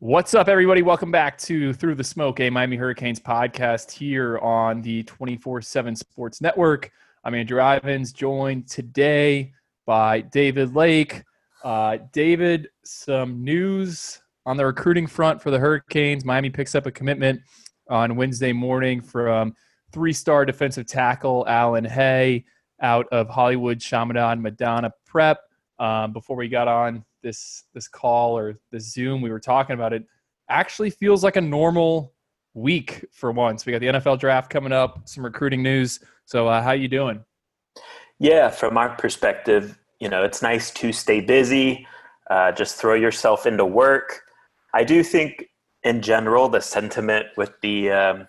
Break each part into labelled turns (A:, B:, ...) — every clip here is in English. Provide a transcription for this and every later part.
A: What's up, everybody? Welcome back to Through the Smoke, a Miami Hurricanes podcast here on the 24 7 Sports Network. I'm Andrew Ivins, joined today by David Lake. Uh, David, some news on the recruiting front for the Hurricanes. Miami picks up a commitment on Wednesday morning from three star defensive tackle Alan Hay out of Hollywood Chaminade Madonna Prep. Um, before we got on this this call or this Zoom, we were talking about it. Actually, feels like a normal week for once. We got the NFL draft coming up, some recruiting news. So, uh, how you doing?
B: Yeah, from our perspective, you know, it's nice to stay busy. Uh, just throw yourself into work. I do think, in general, the sentiment with the um,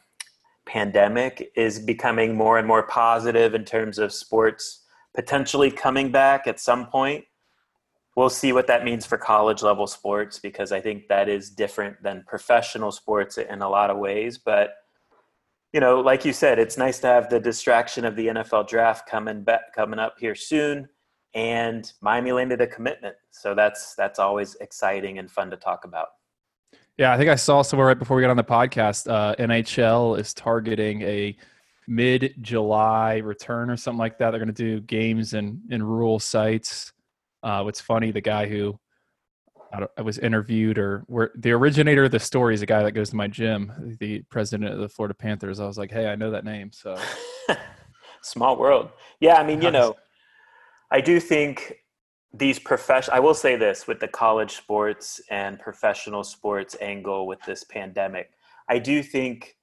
B: pandemic is becoming more and more positive in terms of sports potentially coming back at some point we'll see what that means for college level sports because I think that is different than professional sports in a lot of ways. But you know, like you said, it's nice to have the distraction of the NFL draft coming back, coming up here soon, and Miami landed a commitment, so that's that's always exciting and fun to talk about.
A: Yeah, I think I saw somewhere right before we got on the podcast, uh, NHL is targeting a mid July return or something like that. They're going to do games in in rural sites uh, what's funny, the guy who I, I, was interviewed or where the originator of the story is a guy that goes to my gym, the president of the Florida Panthers. I was like, hey, I know that name. So
B: small world. Yeah, I mean, you know, I do think these profession I will say this with the college sports and professional sports angle with this pandemic. I do think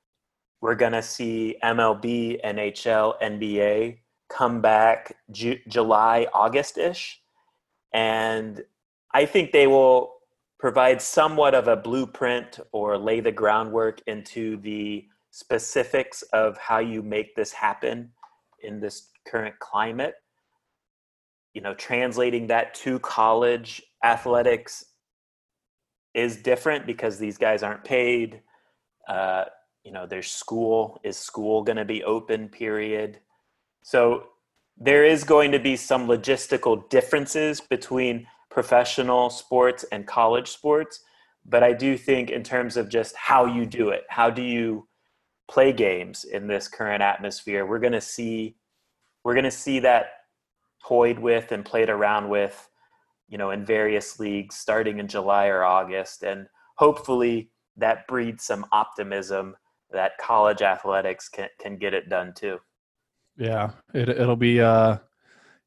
B: we're going to see MLB, NHL, NBA come back Ju- July, August ish. And I think they will provide somewhat of a blueprint or lay the groundwork into the specifics of how you make this happen in this current climate. You know, translating that to college athletics is different because these guys aren't paid. Uh, you know, there's school. Is school going to be open? Period. So there is going to be some logistical differences between professional sports and college sports but i do think in terms of just how you do it how do you play games in this current atmosphere we're going to see we're going to see that toyed with and played around with you know in various leagues starting in july or august and hopefully that breeds some optimism that college athletics can, can get it done too
A: yeah, it, it'll be uh,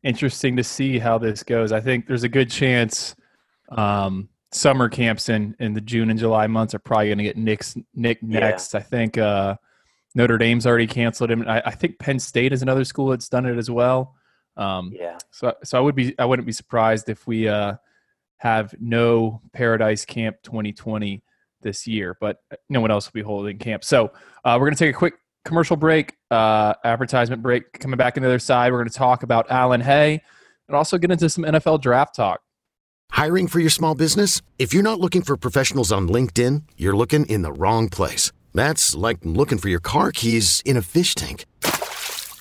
A: interesting to see how this goes. I think there's a good chance um, summer camps in, in the June and July months are probably going to get Nick's, Nick next. Yeah. I think uh, Notre Dame's already canceled him. I, I, think Penn State is another school that's done it as well. Um,
B: yeah.
A: So so I would be I wouldn't be surprised if we uh, have no Paradise Camp 2020 this year, but no one else will be holding camp. So uh, we're going to take a quick commercial break, uh, advertisement break. Coming back on the other side, we're going to talk about Alan Hay and also get into some NFL draft talk.
C: Hiring for your small business? If you're not looking for professionals on LinkedIn, you're looking in the wrong place. That's like looking for your car keys in a fish tank.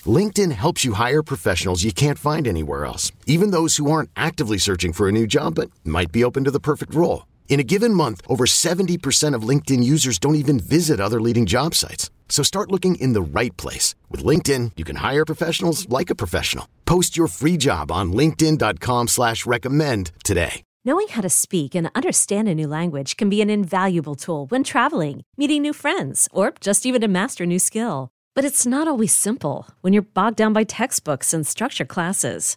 C: LinkedIn helps you hire professionals you can't find anywhere else, even those who aren't actively searching for a new job but might be open to the perfect role. In a given month, over 70% of LinkedIn users don't even visit other leading job sites. So start looking in the right place. With LinkedIn, you can hire professionals like a professional. Post your free job on linkedin.com slash recommend today.
D: Knowing how to speak and understand a new language can be an invaluable tool when traveling, meeting new friends, or just even to master a new skill. But it's not always simple when you're bogged down by textbooks and structure classes.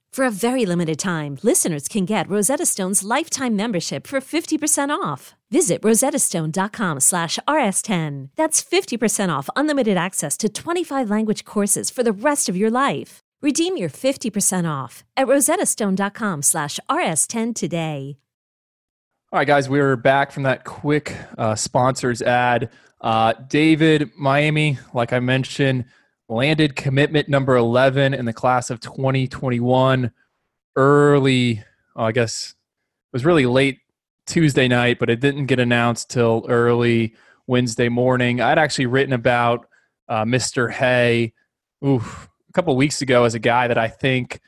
D: For a very limited time, listeners can get Rosetta Stone's lifetime membership for 50% off. Visit rosettastone.com slash rs10. That's 50% off unlimited access to 25 language courses for the rest of your life. Redeem your 50% off at rosettastone.com slash rs10 today.
A: All right, guys, we're back from that quick uh, sponsors ad. Uh, David, Miami, like I mentioned, landed commitment number 11 in the class of 2021 early, oh, I guess it was really late Tuesday night, but it didn't get announced till early Wednesday morning. I'd actually written about uh, Mr. hay oof, a couple weeks ago as a guy that I think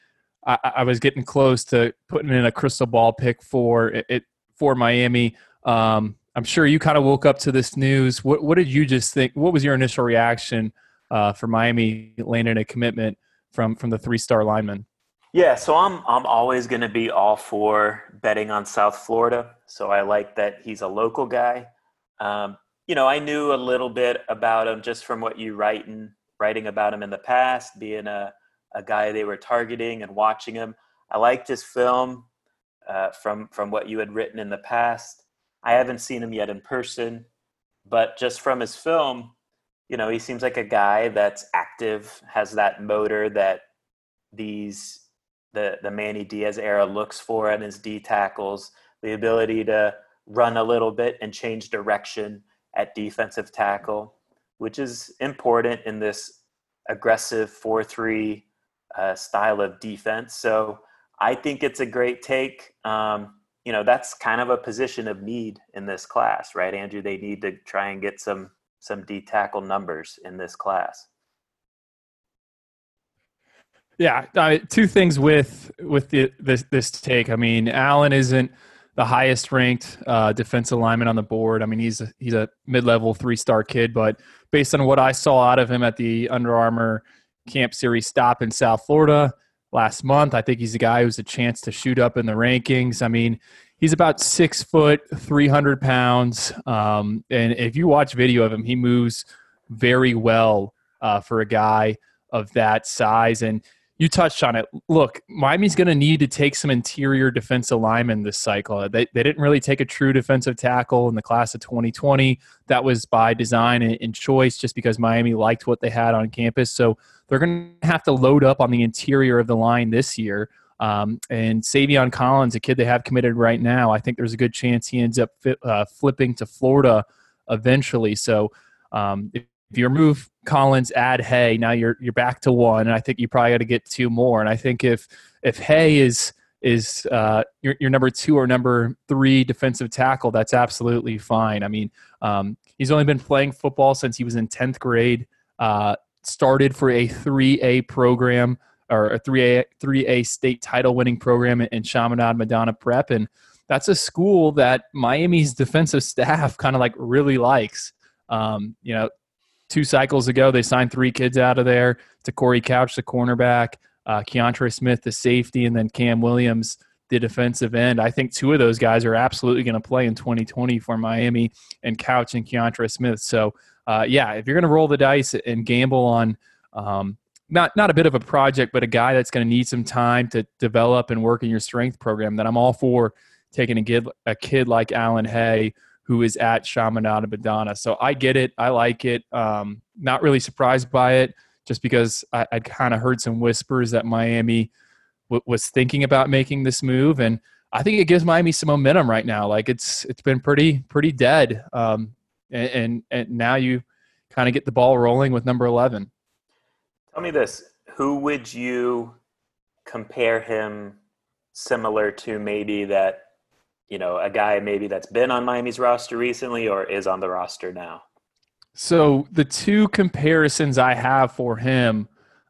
A: I, I, was getting close to putting in a crystal ball pick for it, it for Miami. Um, I'm sure you kind of woke up to this news. What, what did you just think? What was your initial reaction uh, for Miami landing a commitment from from the three star lineman?
B: Yeah, so I'm I'm always going to be all for betting on South Florida. So I like that he's a local guy. Um, you know, I knew a little bit about him just from what you writing writing about him in the past, being a a guy they were targeting and watching him. I liked his film uh, from from what you had written in the past. I haven't seen him yet in person, but just from his film, you know, he seems like a guy that's active, has that motor that these the the Manny Diaz era looks for in his D tackles, the ability to run a little bit and change direction at defensive tackle, which is important in this aggressive 4 3 uh, style of defense. So I think it's a great take. Um, you know, that's kind of a position of need in this class, right, Andrew? They need to try and get some some D tackle numbers in this class.
A: Yeah, uh, two things with with the, this this take. I mean, Allen isn't the highest ranked uh, defensive lineman on the board. I mean, he's a, he's a mid level three star kid, but based on what I saw out of him at the Under Armour Camp Series stop in South Florida last month, I think he's a guy who's a chance to shoot up in the rankings. I mean, he's about six foot, three hundred pounds, um, and if you watch video of him, he moves very well uh, for a guy of that size and you touched on it. Look, Miami's going to need to take some interior defensive linemen this cycle. They, they didn't really take a true defensive tackle in the class of 2020. That was by design and, and choice just because Miami liked what they had on campus. So they're going to have to load up on the interior of the line this year. Um, and Savion Collins, a kid they have committed right now, I think there's a good chance he ends up fi- uh, flipping to Florida eventually. So um, if if you remove Collins, add Hay, now you're you're back to one, and I think you probably got to get two more. And I think if if Haye is is uh, your, your number two or number three defensive tackle, that's absolutely fine. I mean, um, he's only been playing football since he was in tenth grade. Uh, started for a three A program or a three A three A state title winning program in Chaminade Madonna Prep, and that's a school that Miami's defensive staff kind of like really likes. Um, you know, two cycles ago, they signed three kids out of there Te'Cory Couch, the cornerback, uh, Keontra Smith, the safety, and then Cam Williams, the defensive end. I think two of those guys are absolutely going to play in 2020 for Miami and Couch and Keontra Smith. So, uh, yeah, if you're going to roll the dice and gamble on um, not not a bit of a project, but a guy that's going to need some time to develop and work in your strength program, then I'm all for taking a kid, a kid like Allen Hay who is at Chaminade Madonna. So I get it. I like it. Um, not really surprised by it just because I, would kind of heard some whispers that Miami w- was thinking about making this move. And I think it gives Miami some momentum right now. Like it's, it's been pretty, pretty dead. Um, and, and, and now you kind of get the ball rolling with number 11.
B: Tell me this, who would you compare him similar to maybe that you know, a guy maybe that's been on Miami's roster recently or is on the roster now?
A: So the two comparisons I have for him,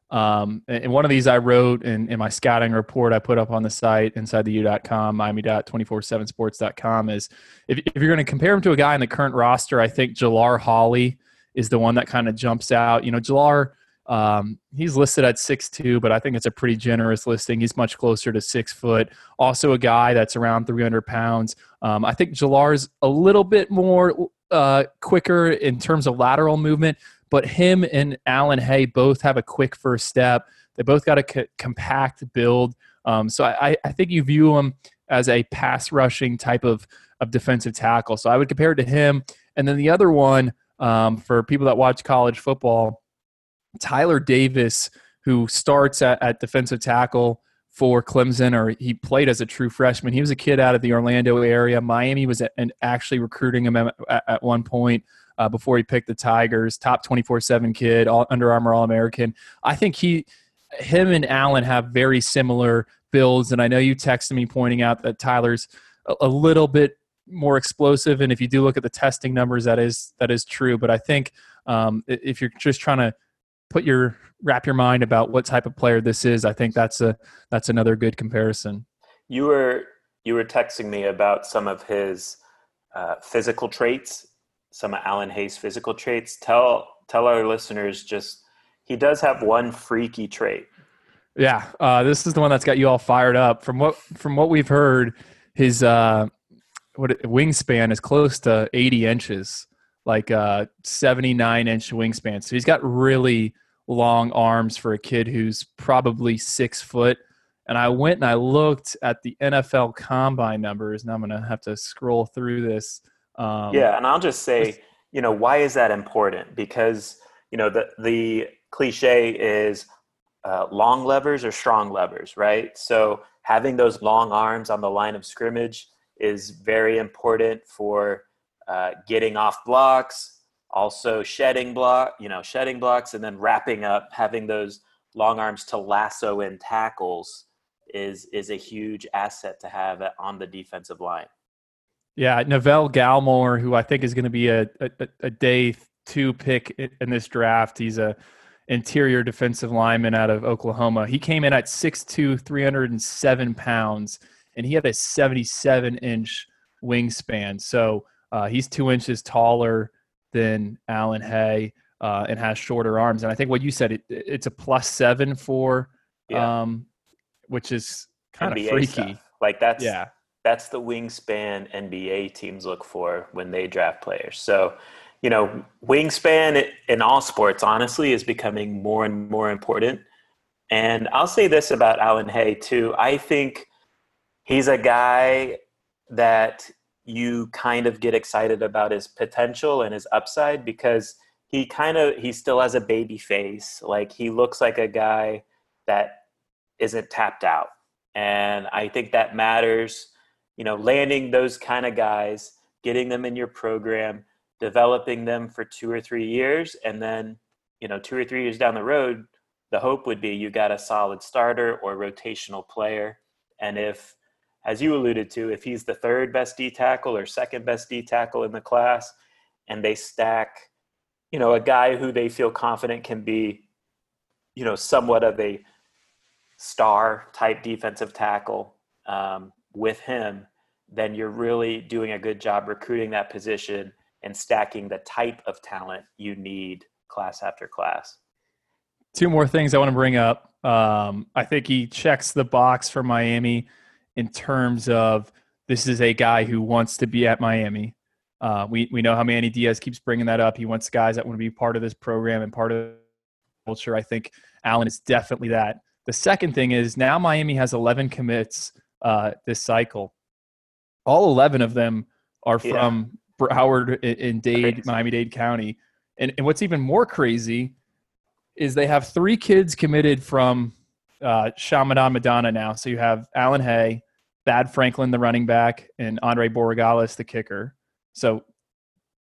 A: um, and one of these I wrote in, in my scouting report I put up on the site inside the u.com, miami.247sports.com is if, if you're going to compare him to a guy in the current roster, I think Jalar Holley is the one that kind of jumps out. You know, Jalar – um, he's listed at six two, but I think it's a pretty generous listing. He's much closer to six foot. Also, a guy that's around 300 pounds. Um, I think Jalar's a little bit more uh, quicker in terms of lateral movement, but him and Allen Hay both have a quick first step. They both got a compact build. Um, so I, I think you view him as a pass rushing type of, of defensive tackle. So I would compare it to him. And then the other one um, for people that watch college football Tyler Davis, who starts at, at defensive tackle for Clemson, or he played as a true freshman. He was a kid out of the Orlando area. Miami was and actually recruiting him at, at one point. uh, before he picked the Tigers. Top 24 7 kid, all, Under Armour All American. I think he, him and Allen have very similar builds. And I know you texted me pointing out that Tyler's a, a little bit more explosive. And if you do look at the testing numbers, that is that is true. But I think um, if you're just trying to put your wrap your mind about what type of player this is, I think that's a that's another good comparison.
B: You were you were texting me about some of his uh, physical traits, some of Allen Hayes' physical traits. Tell tell our listeners just he does have one freaky trait.
A: Yeah, uh, this is the one that's got you all fired up. From what from what we've heard, his uh, what wingspan is close to 80 inches, like uh, 79 inch wingspan. So he's got really long arms for a kid who's probably six foot. And I went and I looked at the NFL combine numbers, and I'm going to have to scroll through this.
B: Um, yeah, and I'll just say, you know, why is that important? Because you know the the cliche is uh, long levers or strong levers, right? So having those long arms on the line of scrimmage is very important for uh, getting off blocks, also shedding block, you know, shedding blocks, and then wrapping up, having those long arms to lasso in tackles is is a huge asset to have on the defensive line.
A: Yeah, Neville Gallimore, who I think is going to be a, a, a day two pick in this draft. He's a interior defensive lineman out of Oklahoma. He came in at 6'2", 307 pounds, and he had a 77 inch wingspan. So uh, he's two inches taller than Allen Hay uh, and has shorter arms. And I think what you said, it, it's a plus seven for, yeah. um, which is kind of freaky. Stuff.
B: Like that's yeah. That's the wingspan NBA teams look for when they draft players. So you know, wingspan in all sports, honestly, is becoming more and more important. And I'll say this about Allen Hay, too. I think he's a guy that you kind of get excited about his potential and his upside because he kind of he still has a baby face. Like he looks like a guy that isn't tapped out. And i think that matters you know landing those kind of guys getting them in your program developing them for two or three years and then you know two or three years down the road the hope would be you got a solid starter or rotational player. And if as you alluded to if he's the third best d tackle or second best d tackle in the class and they stack you know a guy who they feel confident can be you know somewhat of a star type defensive tackle um, with him then you're really doing a good job recruiting that position and stacking the type of talent you need class after class.
A: Two more things I want to bring up. Um, I think he checks the box for Miami in terms of this is a guy who wants to be at Miami. Uh, we we know how Manny Diaz keeps bringing that up. He wants guys that want to be part of this program and part of the culture. I think Allen is definitely that. The second thing is now Miami has 11 commits uh, this cycle. All 11 of them are from Broward in Dade, Miami Dade County. And, and what's even more crazy is they have three kids committed from uh, Chaminade Madonna now. So you have Alan Hay, Thad Franklin, the running back, and Andre Borregales, the kicker. So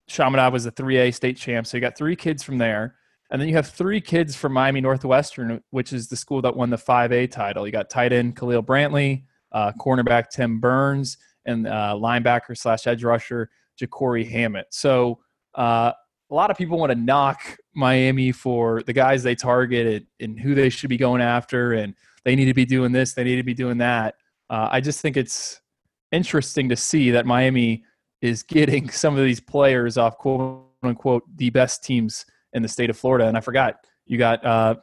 A: Chaminade was the 3A state champ. So you got three kids from there. And then you have three kids from Miami Northwestern, which is the school that won the 5A title. You got tight end Khalil Brantley, uh, cornerback Tim Burns, and uh, linebacker slash edge rusher Ja'Cory Hammett. So uh, a lot of people want to knock Miami for the guys they target and, who they should be going after, and they need to be doing this, they need to be doing that. Uh, I just think it's interesting to see that Miami is getting some of these players off quote unquote the best teams in the state of Florida. And I forgot you got uh,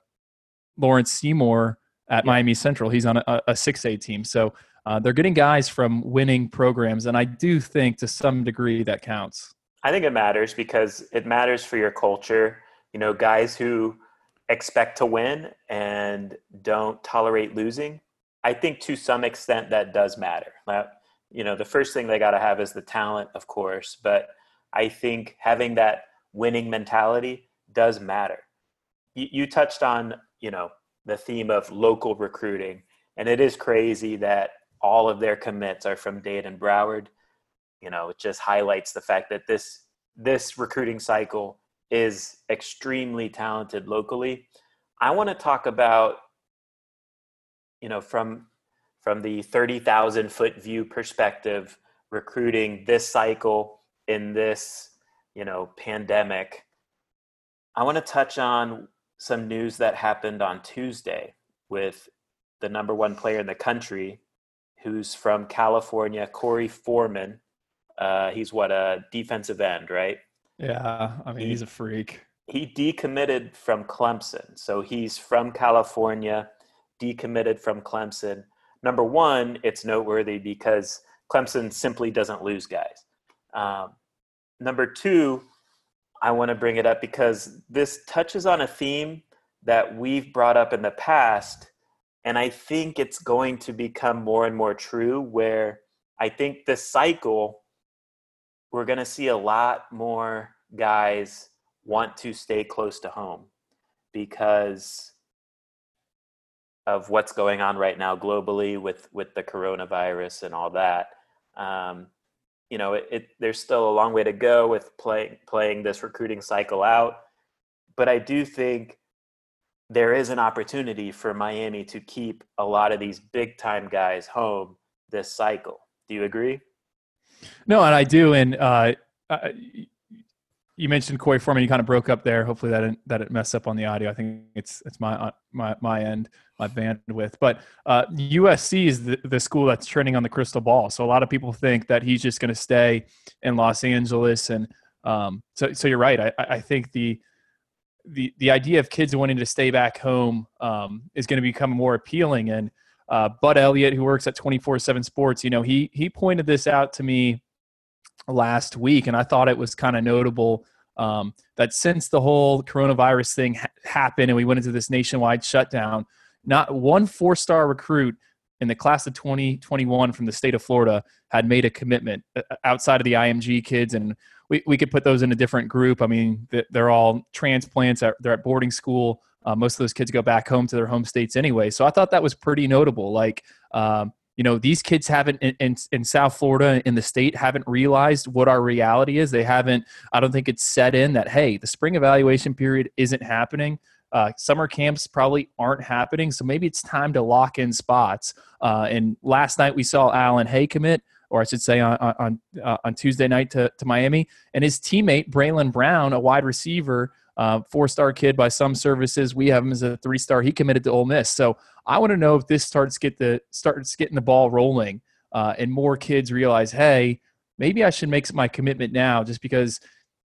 A: Lawrence Seymour at yeah. Miami Central. He's on a, a 6A team. So uh, they're getting guys from winning programs, and I do think to some degree that counts.
B: I think it matters because it matters for your culture. You know, guys who expect to win and don't tolerate losing. I think to some extent that does matter. you know, the first thing they got to have is the talent, of course, but I think having that winning mentality does matter. You, you touched on, you know, the theme of local recruiting, and it is crazy that all of their commits are from Dade and Broward. You know, it just highlights the fact that this this recruiting cycle is extremely talented locally. I want to talk about, you know, from from the thirty thousand foot view perspective, recruiting this cycle in this, you know, pandemic. I want to touch on some news that happened on Tuesday with the number one player in the country, who's from California, Korey Foreman. Uh, he's what a defensive end, right?
A: Yeah, I mean he, he's a freak.
B: He decommitted from Clemson, so he's from California, decommitted from Clemson. Number one, it's noteworthy because Clemson simply doesn't lose guys. Um, number two, I want to bring it up because this touches on a theme that we've brought up in the past. And I think it's going to become more and more true where I think this cycle, we're going to see a lot more guys want to stay close to home because of what's going on right now globally with with the coronavirus and all that. Um, you know, it, it, there's still a long way to go with playing playing this recruiting cycle out, but I do think there is an opportunity for Miami to keep a lot of these big time guys home this cycle. Do you agree?
A: No, and I do. And uh, uh, you mentioned Korey Foreman. You kind of broke up there. Hopefully that didn't, that it messed up on the audio. I think it's it's my uh, my my end, my bandwidth. But uh, USC is the, the school that's trending on the crystal ball. So a lot of people think that he's just going to stay in Los Angeles, and um, so so you're right. I I think the the the idea of kids wanting to stay back home um, is going to become more appealing. And uh, Bud Elliott, who works at 24/7 Sports, you know, he he pointed this out to me last week, and I thought it was kind of notable um, that since the whole coronavirus thing ha- happened and we went into this nationwide shutdown, not one four star recruit in the class of 2021 from the state of Florida had made a commitment uh, uh, outside of the IMG kids. And we, we could put those in a different group. I mean, they're all transplants, they're at boarding school. Uh, most of those kids go back home to their home states anyway. So I thought that was pretty notable. Like, um, you know these kids haven't in, in, in, south florida in the state haven't realized what our reality is they haven't i don't think it's set in that hey the spring evaluation period isn't happening uh, summer camps probably aren't happening so maybe it's time to lock in spots uh, and last night we saw alan hay commit or i should say on on, uh, on tuesday night to, to miami and his teammate braylon brown a wide receiver uh, four star kid by some services. We have him as a three star. He committed to Ole Miss. So I want to know if this starts get the starts getting the ball rolling, uh, and more kids realize, hey, maybe I should make my commitment now, just because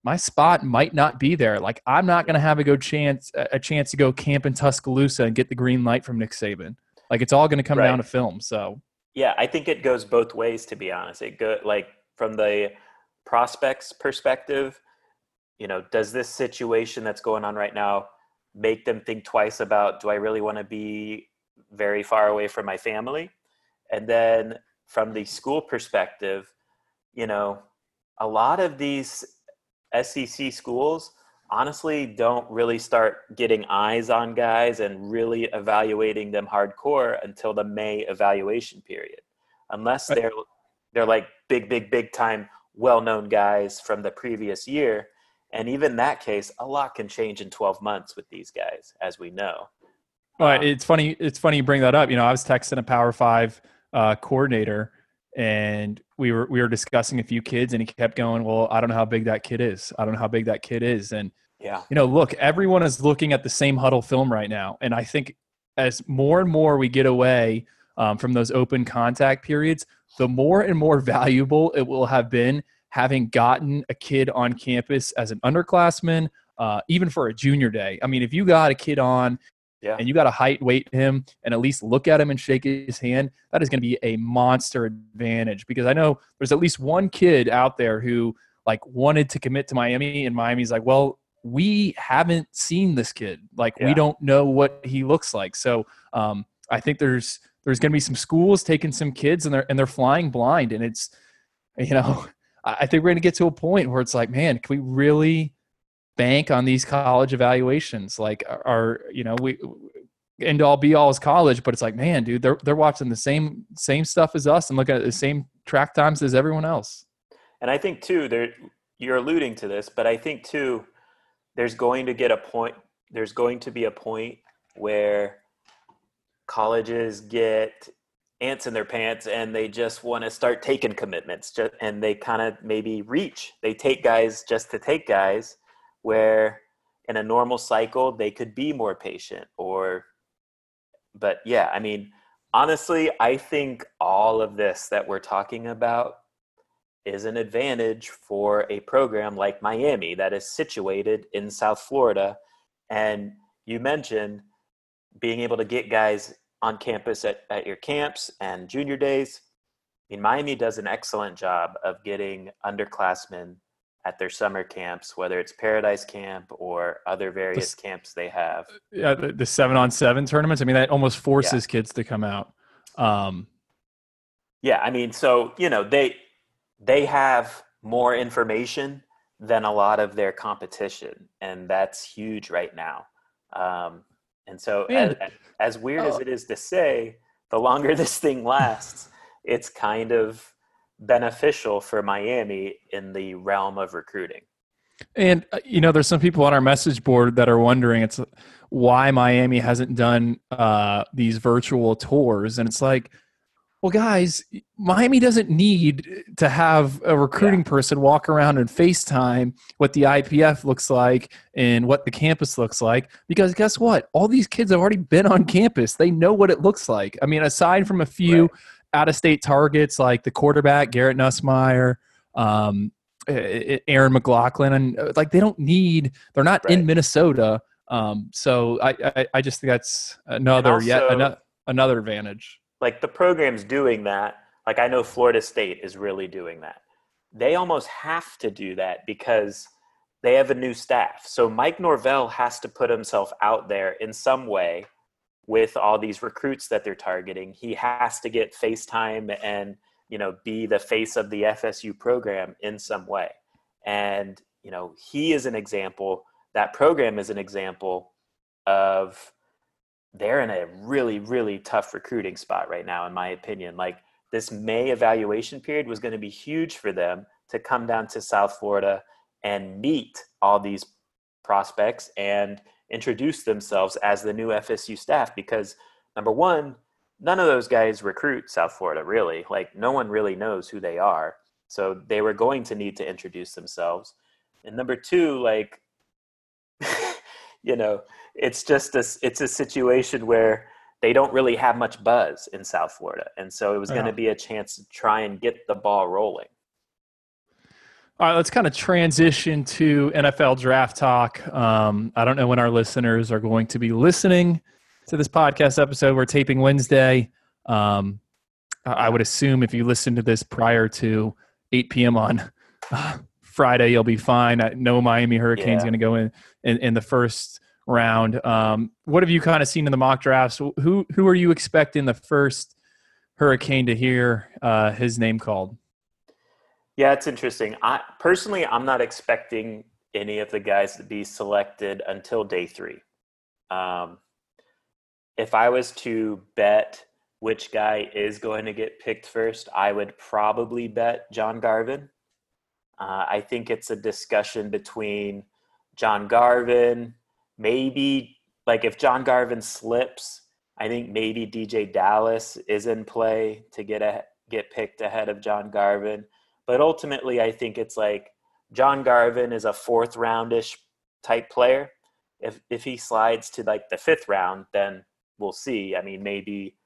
A: my spot might not be there. Like I'm not going to have a good chance a chance to go camp in Tuscaloosa and get the green light from Nick Saban. Like it's all going to come right. down to film. So
B: yeah, I think it goes both ways. To be honest, it go like from the prospects perspective you know, does this situation that's going on right now make them think twice about do I really want to be very far away from my family? And then from the school perspective, you know, a lot of these SEC schools honestly don't really start getting eyes on guys and really evaluating them hardcore until the May evaluation period. Unless they're they're like big big big time well-known guys from the previous year and even that case, a lot can change in 12 months with these guys, as we know.
A: Well, um, it's funny. It's funny you bring that up. You know, I was texting a Power Five uh, coordinator, and we were we were discussing a few kids, and he kept going, "Well, I don't know how big that kid is. I don't know how big that kid is." And
B: yeah,
A: you know, look, everyone is looking at the same Hudl film right now, and I think as more and more we get away um, from those open contact periods, the more and more valuable it will have been having gotten a kid on campus as an underclassman, uh, even for a junior day. I mean, if you got a kid on yeah. and you got to height weight him and at least look at him and shake his hand, that is going to be a monster advantage because I know there's at least one kid out there who like wanted to commit to Miami and Miami's like, well, we haven't seen this kid. Like yeah. we don't know what he looks like. So um, I think there's there's going to be some schools taking some kids and they're and they're flying blind and it's you know I think we're going to get to a point where it's like, man, can we really bank on these college evaluations? Like, are you know we end all be all is college, but it's like, man, dude, they're they're watching the same same stuff as us and looking at the same track times as everyone else.
B: And I think too, there you're alluding to this, but I think too, there's going to get a point. There's going to be a point where colleges get ants in their pants and they just want to start taking commitments just, and they kind of maybe reach. They take guys just to take guys where in a normal cycle they could be more patient or but yeah i mean honestly i think all of this that we're talking about is an advantage for a program like miami that is situated in south florida. And you mentioned being able to get guys on campus at, at your camps and junior days. I mean, Miami does an excellent job of getting underclassmen at their summer camps, whether it's Paradise Camp or other various the, camps they have.
A: Yeah, the, the, seven on seven tournaments. I mean, that almost forces yeah. kids to come out. Um,
B: yeah, I mean, so you know they they have more information than a lot of their competition, and that's huge right now. Um, and so, as, as, weird oh. as it is to say, the longer this thing lasts, it's kind of beneficial for Miami in the realm of recruiting.
A: And uh, you know, there's some people on our message board that are wondering it's why Miami hasn't done uh, these virtual tours, and it's like well, guys, Miami doesn't need to have a recruiting yeah. person walk around and FaceTime what the IPF looks like and what the campus looks like because guess what? All these kids have already been on campus. They know what it looks like. I mean, aside from a few right. out of state targets like the quarterback, Garrett Nussmeier, um, Aaron McLaughlin, and uh, like they don't need, they're not right. in Minnesota. Um, so I, I, I, just think that's another, also, yet another, another advantage
B: like the program's doing that. Like I know Florida State is really doing that. They almost have to do that because they have a new staff. So Mike Norvell has to put himself out there in some way with all these recruits that they're targeting. He has to get FaceTime and, you know, be the face of the FSU program in some way. And, you know, he is an example, that program is an example of they're in a really, really tough recruiting spot right now, in my opinion. Like this May evaluation period was going to be huge for them to come down to South Florida and meet all these prospects and introduce themselves as the new FSU staff because number one, none of those guys recruit South Florida really. Like no one really knows who they are. So they were going to need to introduce themselves. And number two, like you know, it's just a it's a situation where they don't really have much buzz in South Florida, and so it was yeah. going to be a chance to try and get the ball rolling.
A: All right, let's kind of transition to NFL draft talk. Um, I don't know when our listeners are going to be listening to this podcast episode. We're taping Wednesday. Um, I would assume if you listen to this prior to 8 p.m. on uh, Friday, you'll be fine. I, no Miami Hurricanes yeah. going to go in, in, in the first round. Um, what have you kind of seen in the mock drafts? Who who are you expecting the first Hurricane to hear uh, his name called?
B: Yeah, it's interesting. I personally, I'm not expecting any of the guys to be selected until day three. Um, if I was to bet which guy is going to get picked first, I would probably bet John Garvin. Uh, I think it's a discussion between John Garvin, maybe like if John Garvin slips, I think maybe DJ Dallas is in play to get a get picked ahead of John Garvin. But ultimately, I think it's like John Garvin is a fourth roundish type player. If if he slides to like the fifth round, then we'll see. I mean, maybe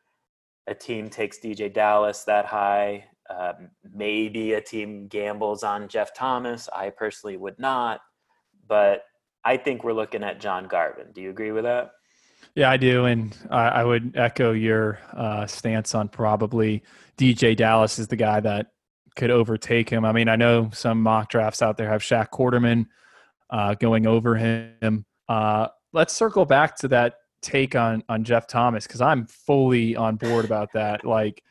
B: a team takes DJ Dallas that high. Um, maybe a team gambles on Jeff Thomas. I personally would not, but I think we're looking at John Garvin. Do you agree with that?
A: Yeah, I do, and I, I would echo your uh, stance on probably DJ Dallas is the guy that could overtake him. I mean, I know some mock drafts out there have Shaq Quarterman uh, going over him. Uh, let's circle back to that take on on Jeff Thomas because I'm fully on board about that. Like,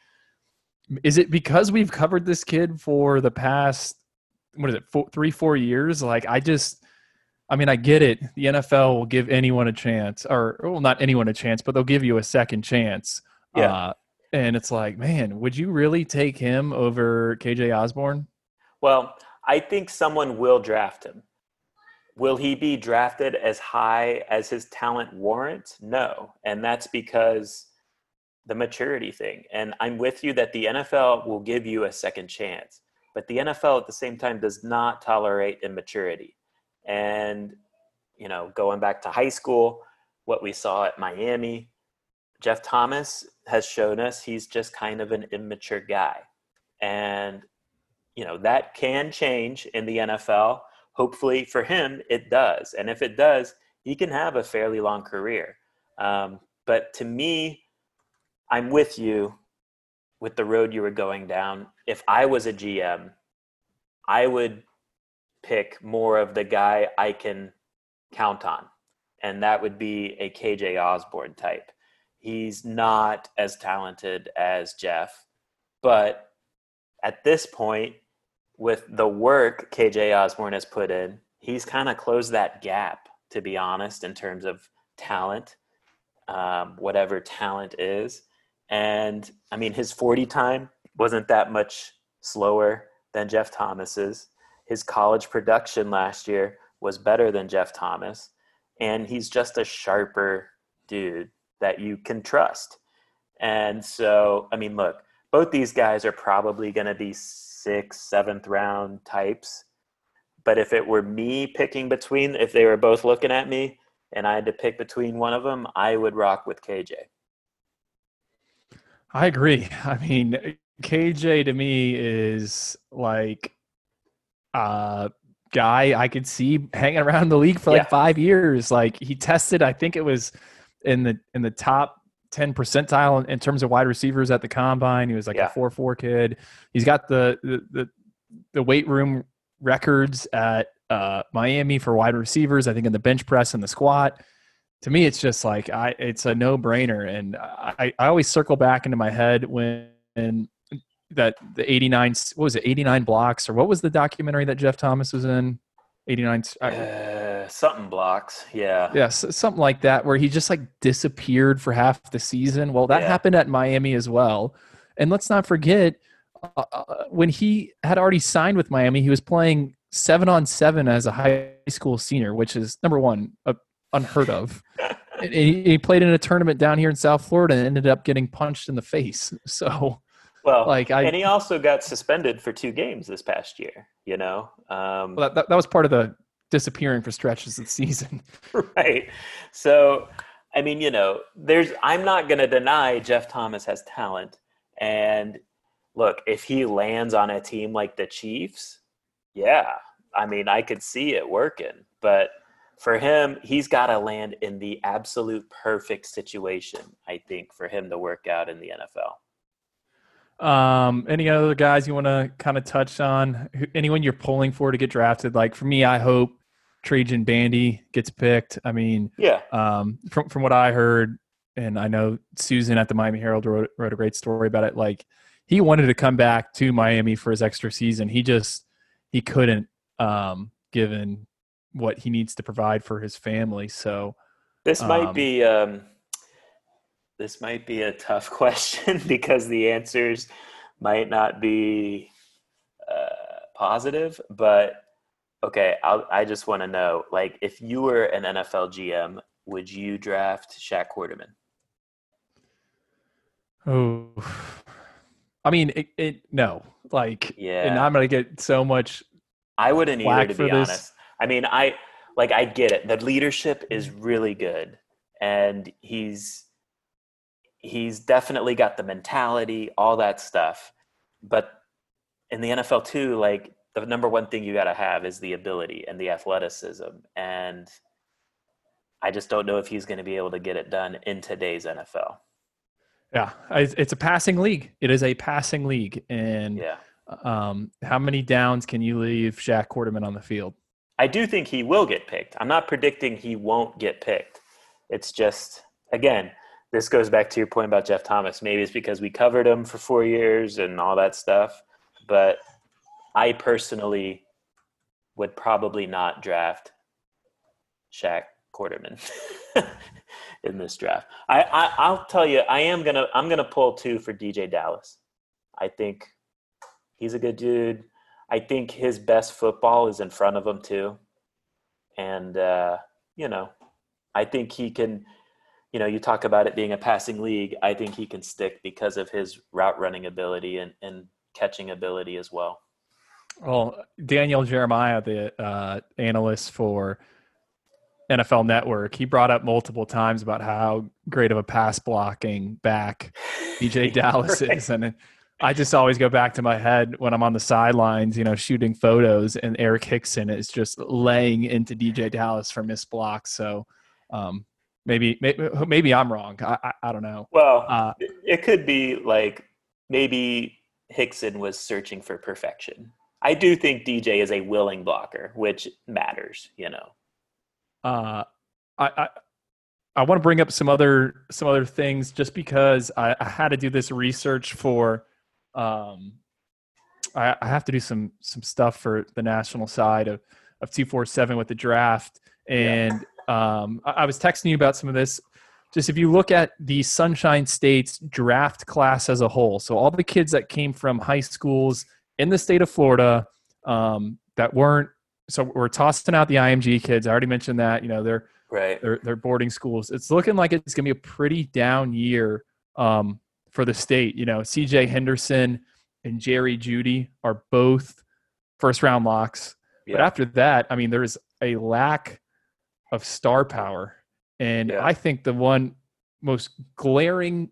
A: is it because we've covered this kid for the past what is it four, three four years? Like, I just, I mean, I get it. The NFL will give anyone a chance, or well, not anyone a chance, but they'll give you a second chance.
B: Yeah. Uh,
A: and it's like, man, would you really take him over KJ Osborn?
B: Well, I think someone will draft him. Will he be drafted as high as his talent warrants? No. And that's because the maturity thing. And I'm with you that the NFL will give you a second chance. But the NFL at the same time does not tolerate immaturity. And, you know, going back to high school, what we saw at Miami, Jeff Thomas has shown us he's just kind of an immature guy. And, you know, that can change in the NFL. Hopefully for him, it does. And if it does, he can have a fairly long career. Um, but to me, I'm with you with the road you were going down. If I was a GM, I would pick more of the guy I can count on, and that would be a KJ Osborn type. He's not as talented as Jeff, but at this point, with the work KJ Osborn has put in, he's kind of closed that gap, to be honest, in terms of talent, um, whatever talent is. And I mean, his 40 time wasn't that much slower than Jeff Thomas's. His college production last year was better than Jeff Thomas. And he's just a sharper dude that you can trust. And so, I mean, look, both these guys are probably going to be sixth, seventh round types. But if it were me picking between, if they were both looking at me and I had to pick between one of them, I would rock with KJ.
A: I agree. I mean, KJ to me is like a guy I could see hanging around the league for like yeah. five years. Like he tested, I think it was in the in the top 10 percentile in terms of wide receivers at the combine. He was like yeah. a four four kid. He's got the, the the the weight room records at uh, Miami for wide receivers. I think in the bench press and the squat to me, it's just like I, it's a no brainer. And I, I always circle back into my head when that the 89, what was it, 89 blocks or what was the documentary that Jeff Thomas was in? 89.
B: Uh, something blocks. Yeah.
A: Yes. something like that, where he just like disappeared for half the season. Well, that yeah. happened at Miami as well. And let's not forget, uh, uh, when he had already signed with Miami, he was playing seven on seven as a high school senior, which is number one, a unheard of. he, he, played in a tournament down here in South Florida and ended up getting punched in the face. So,
B: well, like I, and he also got suspended for two games this past year. You know,
A: um, well, that, that was part of the disappearing for stretches of the season.
B: right. So, I mean, you know, there's. I'm not going to deny Jeff Thomas has talent, and look, if he lands on a team like the Chiefs, yeah, I mean, I could see it working, but for him, he's got to land in the absolute perfect situation, I think, for him to work out in the NFL.
A: Um, any other guys you want to kind of touch on? Anyone you're pulling for to get drafted? Like for me, I hope Trajan Bandy gets picked. I mean,
B: yeah.
A: Um, from from what I heard, and I know Susan at the Miami Herald wrote, wrote a great story about it. Like he wanted to come back to Miami for his extra season. He just he couldn't, um, given what he needs to provide for his family. So
B: this might um, be um, this might be a tough question because the answers might not be uh, positive. But okay, I'll, I just want to know, like, if you were an NFL GM, would you draft Shaq Quarterman?
A: Oh, I mean, it, it no, like, yeah, and I'm gonna get so much.
B: I wouldn't either, to be this. honest. I mean, I like I get it. The leadership is really good, and he's he's definitely got the mentality, all that stuff. But in the NFL too, like the number one thing you got to have is the ability and the athleticism, and I just don't know if he's going to be able to get it done in today's NFL.
A: Yeah, it's a passing league. It is a passing league, and
B: yeah.
A: Um, how many downs can you leave Shaq Quarterman on the field?
B: I do think he will get picked. I'm not predicting he won't get picked. It's just, again, this goes back to your point about Jeff Thomas. Maybe it's because we covered him for four years and all that stuff. But I personally would probably not draft Shaq Quarterman in this draft. I, I I'll tell you, I am gonna I'm gonna pull two for DJ Dallas. I think he's a good dude. I think his best football is in front of him too, and uh, you know, I think he can. You know, you talk about it being a passing league. I think he can stick because of his route running ability and, and catching ability as well.
A: Well, Daniel Jeremiah, the uh, analyst for NFL Network, he brought up multiple times about how great of a pass blocking back DeeJay Dallas right. is, and I just always go back to my head when I'm on the sidelines, you know, shooting photos, and Eric Hickson is just laying into DJ Dallas for missed blocks. So um, maybe, maybe, maybe I'm wrong. I, I, I don't know.
B: Well, uh, it could be like maybe Hickson was searching for perfection. I do think DJ is a willing blocker, which matters, you know.
A: Uh, I, I I want to bring up some other some other things just because I, I had to do this research for um I, I, have to do some some stuff for the national side of of two four seven with the draft and yeah. um I, I was texting you about some of this just if you look at the Sunshine State's draft class as a whole, so all the kids that came from high schools in the state of Florida um, that weren't so we're tossing out the IMG kids. I already mentioned that. You know, they're
B: right.
A: They're, they're boarding schools. It's looking like it's going to be a pretty down year um, for the state. You know, CJ Henderson and Jerry Jeudy are both first round locks. Yeah. But after that, I mean, there's a lack of star power. And yeah. I think the one most glaring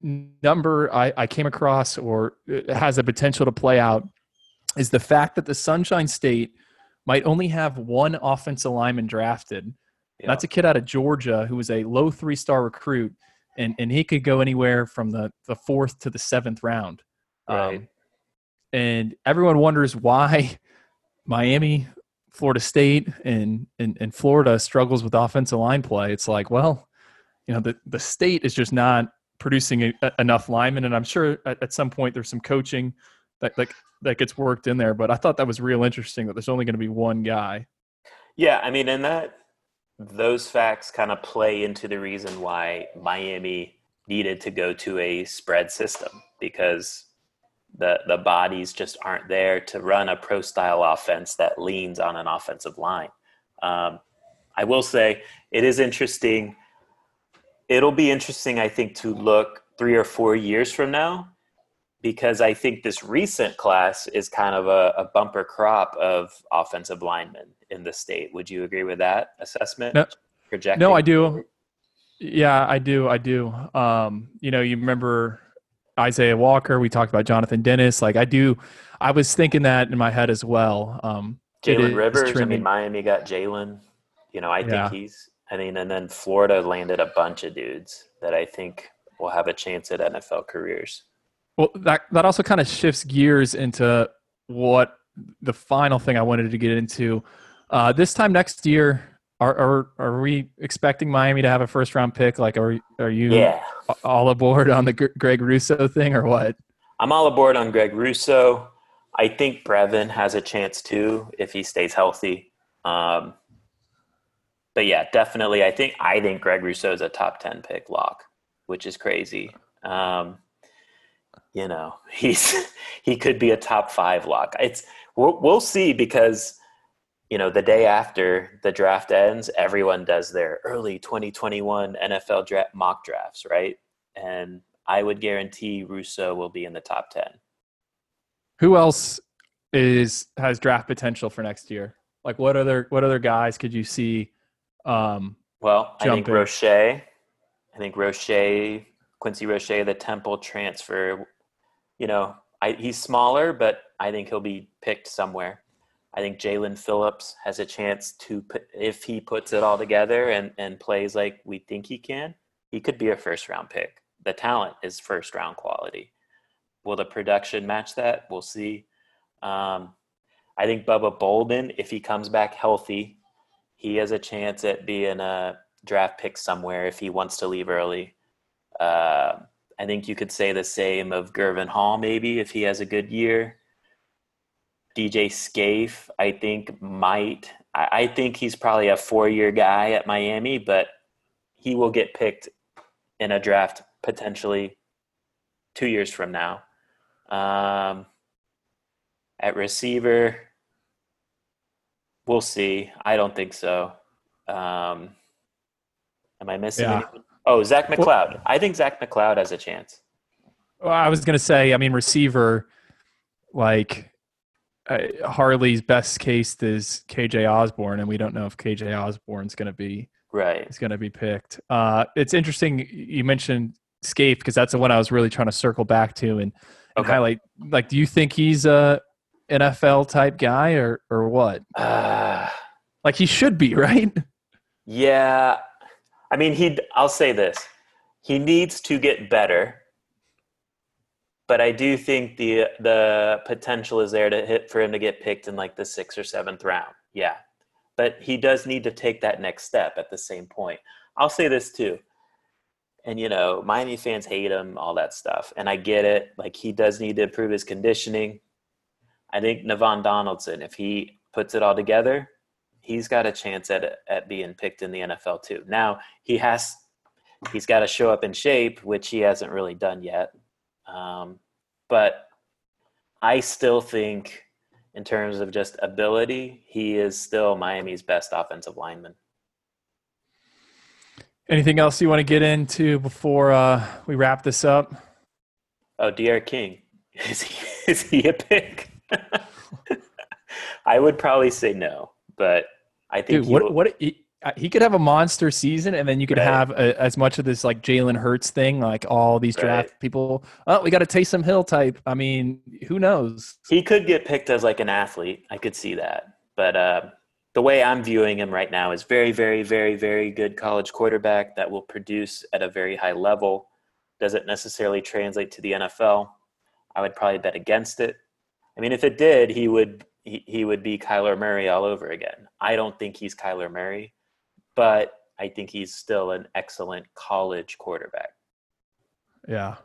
A: number I, I came across or uh, has the potential to play out is the fact that the Sunshine State – might only have one offensive lineman drafted. Yeah. That's a kid out of Georgia who was a low three star recruit, and, and he could go anywhere from the, the fourth to the seventh round.
B: Right. Um,
A: and everyone wonders why Miami, Florida State, and, and, and Florida struggles with offensive line play. It's like, well, you know, the, the state is just not producing a, a, enough linemen. And I'm sure at, at some point there's some coaching that like that gets worked in there. But I thought that was real interesting that there's only going to be one guy.
B: Yeah, I mean, and that those facts kind of play into the reason why Miami needed to go to a spread system because the the bodies just aren't there to run a pro style offense that leans on an offensive line. Um, I will say it is interesting. It'll be interesting, I think, to look three or four years from now because I think this recent class is kind of a, a, bumper crop of offensive linemen in the state. Would you agree with that assessment?
A: No, Projecting? no I do. Yeah, I do. I do. Um, you know, you remember Isaiah Walker. We talked about Jonathan Dennis. Like I do. I was thinking that in my head as well. Um,
B: Jalen Rivers. I mean, Miami got Jalen. You know, I yeah. think he's. I mean, and then Florida landed a bunch of dudes that I think will have a chance at NFL careers.
A: Well, that that also kind of shifts gears into what the final thing I wanted to get into. Uh, this time next year, are, are are we expecting Miami to have a first round pick? Like, are are you
B: yeah.
A: all aboard on the Greg Rousseau thing or what?
B: I'm all aboard on Greg Rousseau. I think Brevin has a chance too if he stays healthy. Um, but yeah, definitely. I think I think Greg Rousseau is a top ten pick lock, which is crazy. Um, you know, he's he could be a top five lock. It's we'll, we'll see because you know the day after the draft ends, everyone does their early 2021 NFL draft mock drafts, right? And I would guarantee Rousseau will be in the top ten.
A: Who else is has draft potential for next year? Like what other what other guys could you see? Um,
B: well? I think Roche. I think Roche, Quincy Roche, the Temple transfer you know, I, he's smaller, but I think he'll be picked somewhere. I think Jaelan Phillips has a chance to, if he puts it all together and, and plays like we think he can, he could be a first round pick. The talent is first round quality. Will the production match that? We'll see. Um, I think Bubba Bolden, if he comes back healthy, he has a chance at being a draft pick somewhere if he wants to leave early. Uh, I think you could say the same of Gurvan Hall, maybe if he has a good year. DJ Scaife, I think might. I, I think he's probably a four-year guy at Miami, but he will get picked in a draft potentially two years from now. Um, At receiver, we'll see. I don't think so. Um, am I missing
A: Yeah.
B: Oh, Zach McCloud. I think Zach McCloud has a chance.
A: Well, I was gonna say, I mean, receiver, like uh, Harley's best case is KJ Osborn, and we don't know if KJ Osborn's gonna be
B: Right.
A: is gonna be picked. Uh, it's interesting you mentioned Scaife because that's the one I was really trying to circle back to and, and
B: Okay.
A: highlight. Like, do you think he's a NFL type guy or or what?
B: Uh,
A: Like he should be, right?
B: yeah. I mean, he. I'll say this: he needs to get better, but I do think the the potential is there to hit for him to get picked in like the sixth or seventh round. Yeah, but he does need to take that next step at the same point. I'll say this too. And you know, Miami fans hate him, all that stuff, and I get it. Like he does need to improve his conditioning. I think Navaughn Donaldson, if he puts it all together, he's got a chance at at being picked in the NFL too. Now he has he's got to show up in shape, which he hasn't really done yet. Um, but I still think, in terms of just ability, he is still Miami's best offensive lineman.
A: Anything else you want to get into before uh, we wrap this up?
B: Oh, D'Eriq King, is he, is he a pick? I would probably say no, but I think
A: Dude,
B: he
A: what
B: will-
A: what he, uh, he could have a monster season, and then you could
B: Right.
A: have a, as much of this like Jalen Hurts thing, like all these draft
B: Right.
A: people. Oh, we got a Taysom Hill type. I mean, who knows?
B: he could get picked as like an athlete. I could see that. But uh, the way I'm viewing him right now is very, very, very, very good college quarterback that will produce at a very high level. Doesn't necessarily translate to the NFL. I would probably bet against it. I mean, if it did, he would he, he would be Kyler Murray all over again. I don't think he's Kyler Murray, but I think he's still an excellent college quarterback.
A: Yeah.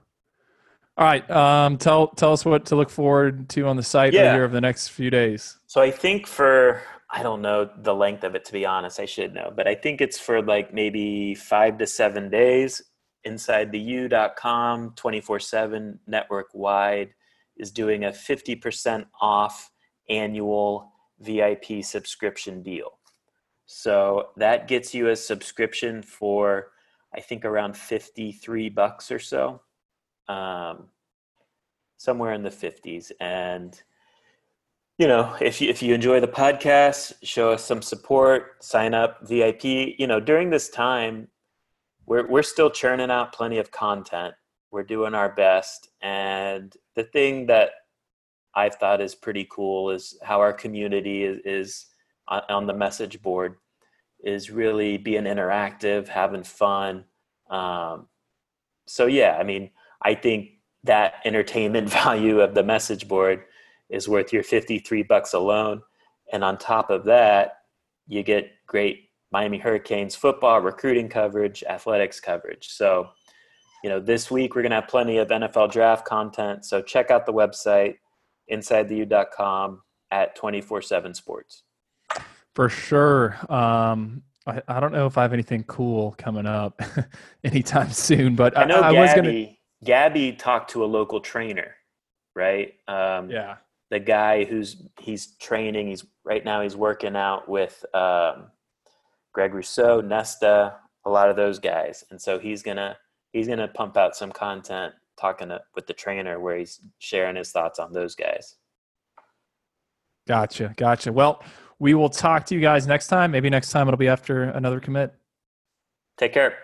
A: All right. Um, tell tell us what to look forward to on the site
B: Yeah.
A: here over the next few days.
B: So I think for I don't know the length of it to be honest, I should know, but I think it's for like maybe five to seven days. Inside the U.com 24 7 network wide is doing a 50% off annual VIP subscription deal. So that gets you a subscription for I think around 53 bucks or so. Um, somewhere in the 50s and you know, if you, if you enjoy the podcast, show us some support, sign up VIP. You know, during this time, we're we're still churning out plenty of content. We're doing our best, and the thing that I've thought is pretty cool is how our community is, is on, the message board is really being interactive, having fun. Um, so yeah, I mean, I think that entertainment value of the message board is worth your 53 bucks alone. And on top of that, you get great Miami Hurricanes football, recruiting coverage, athletics coverage. So, you know, this week we're going to have plenty of NFL draft content. So check out the website, insidetheu.com at 24 7 sports.
A: For sure. Um, I, I don't know if I have anything cool coming up anytime soon, but I,
B: I know
A: I
B: Gabby,
A: was gonna.
B: Gabby talked to a local trainer, right? Um,
A: Yeah.
B: the guy who's he's training. He's right now he's working out with um, Greg Rousseau, Nesta, a lot of those guys, and so he's gonna he's gonna pump out some content talking to, with the trainer where he's sharing his thoughts on those guys.
A: Gotcha. Gotcha. Well, we will talk to you guys next time. Maybe next time it'll be after another commit.
B: Take care.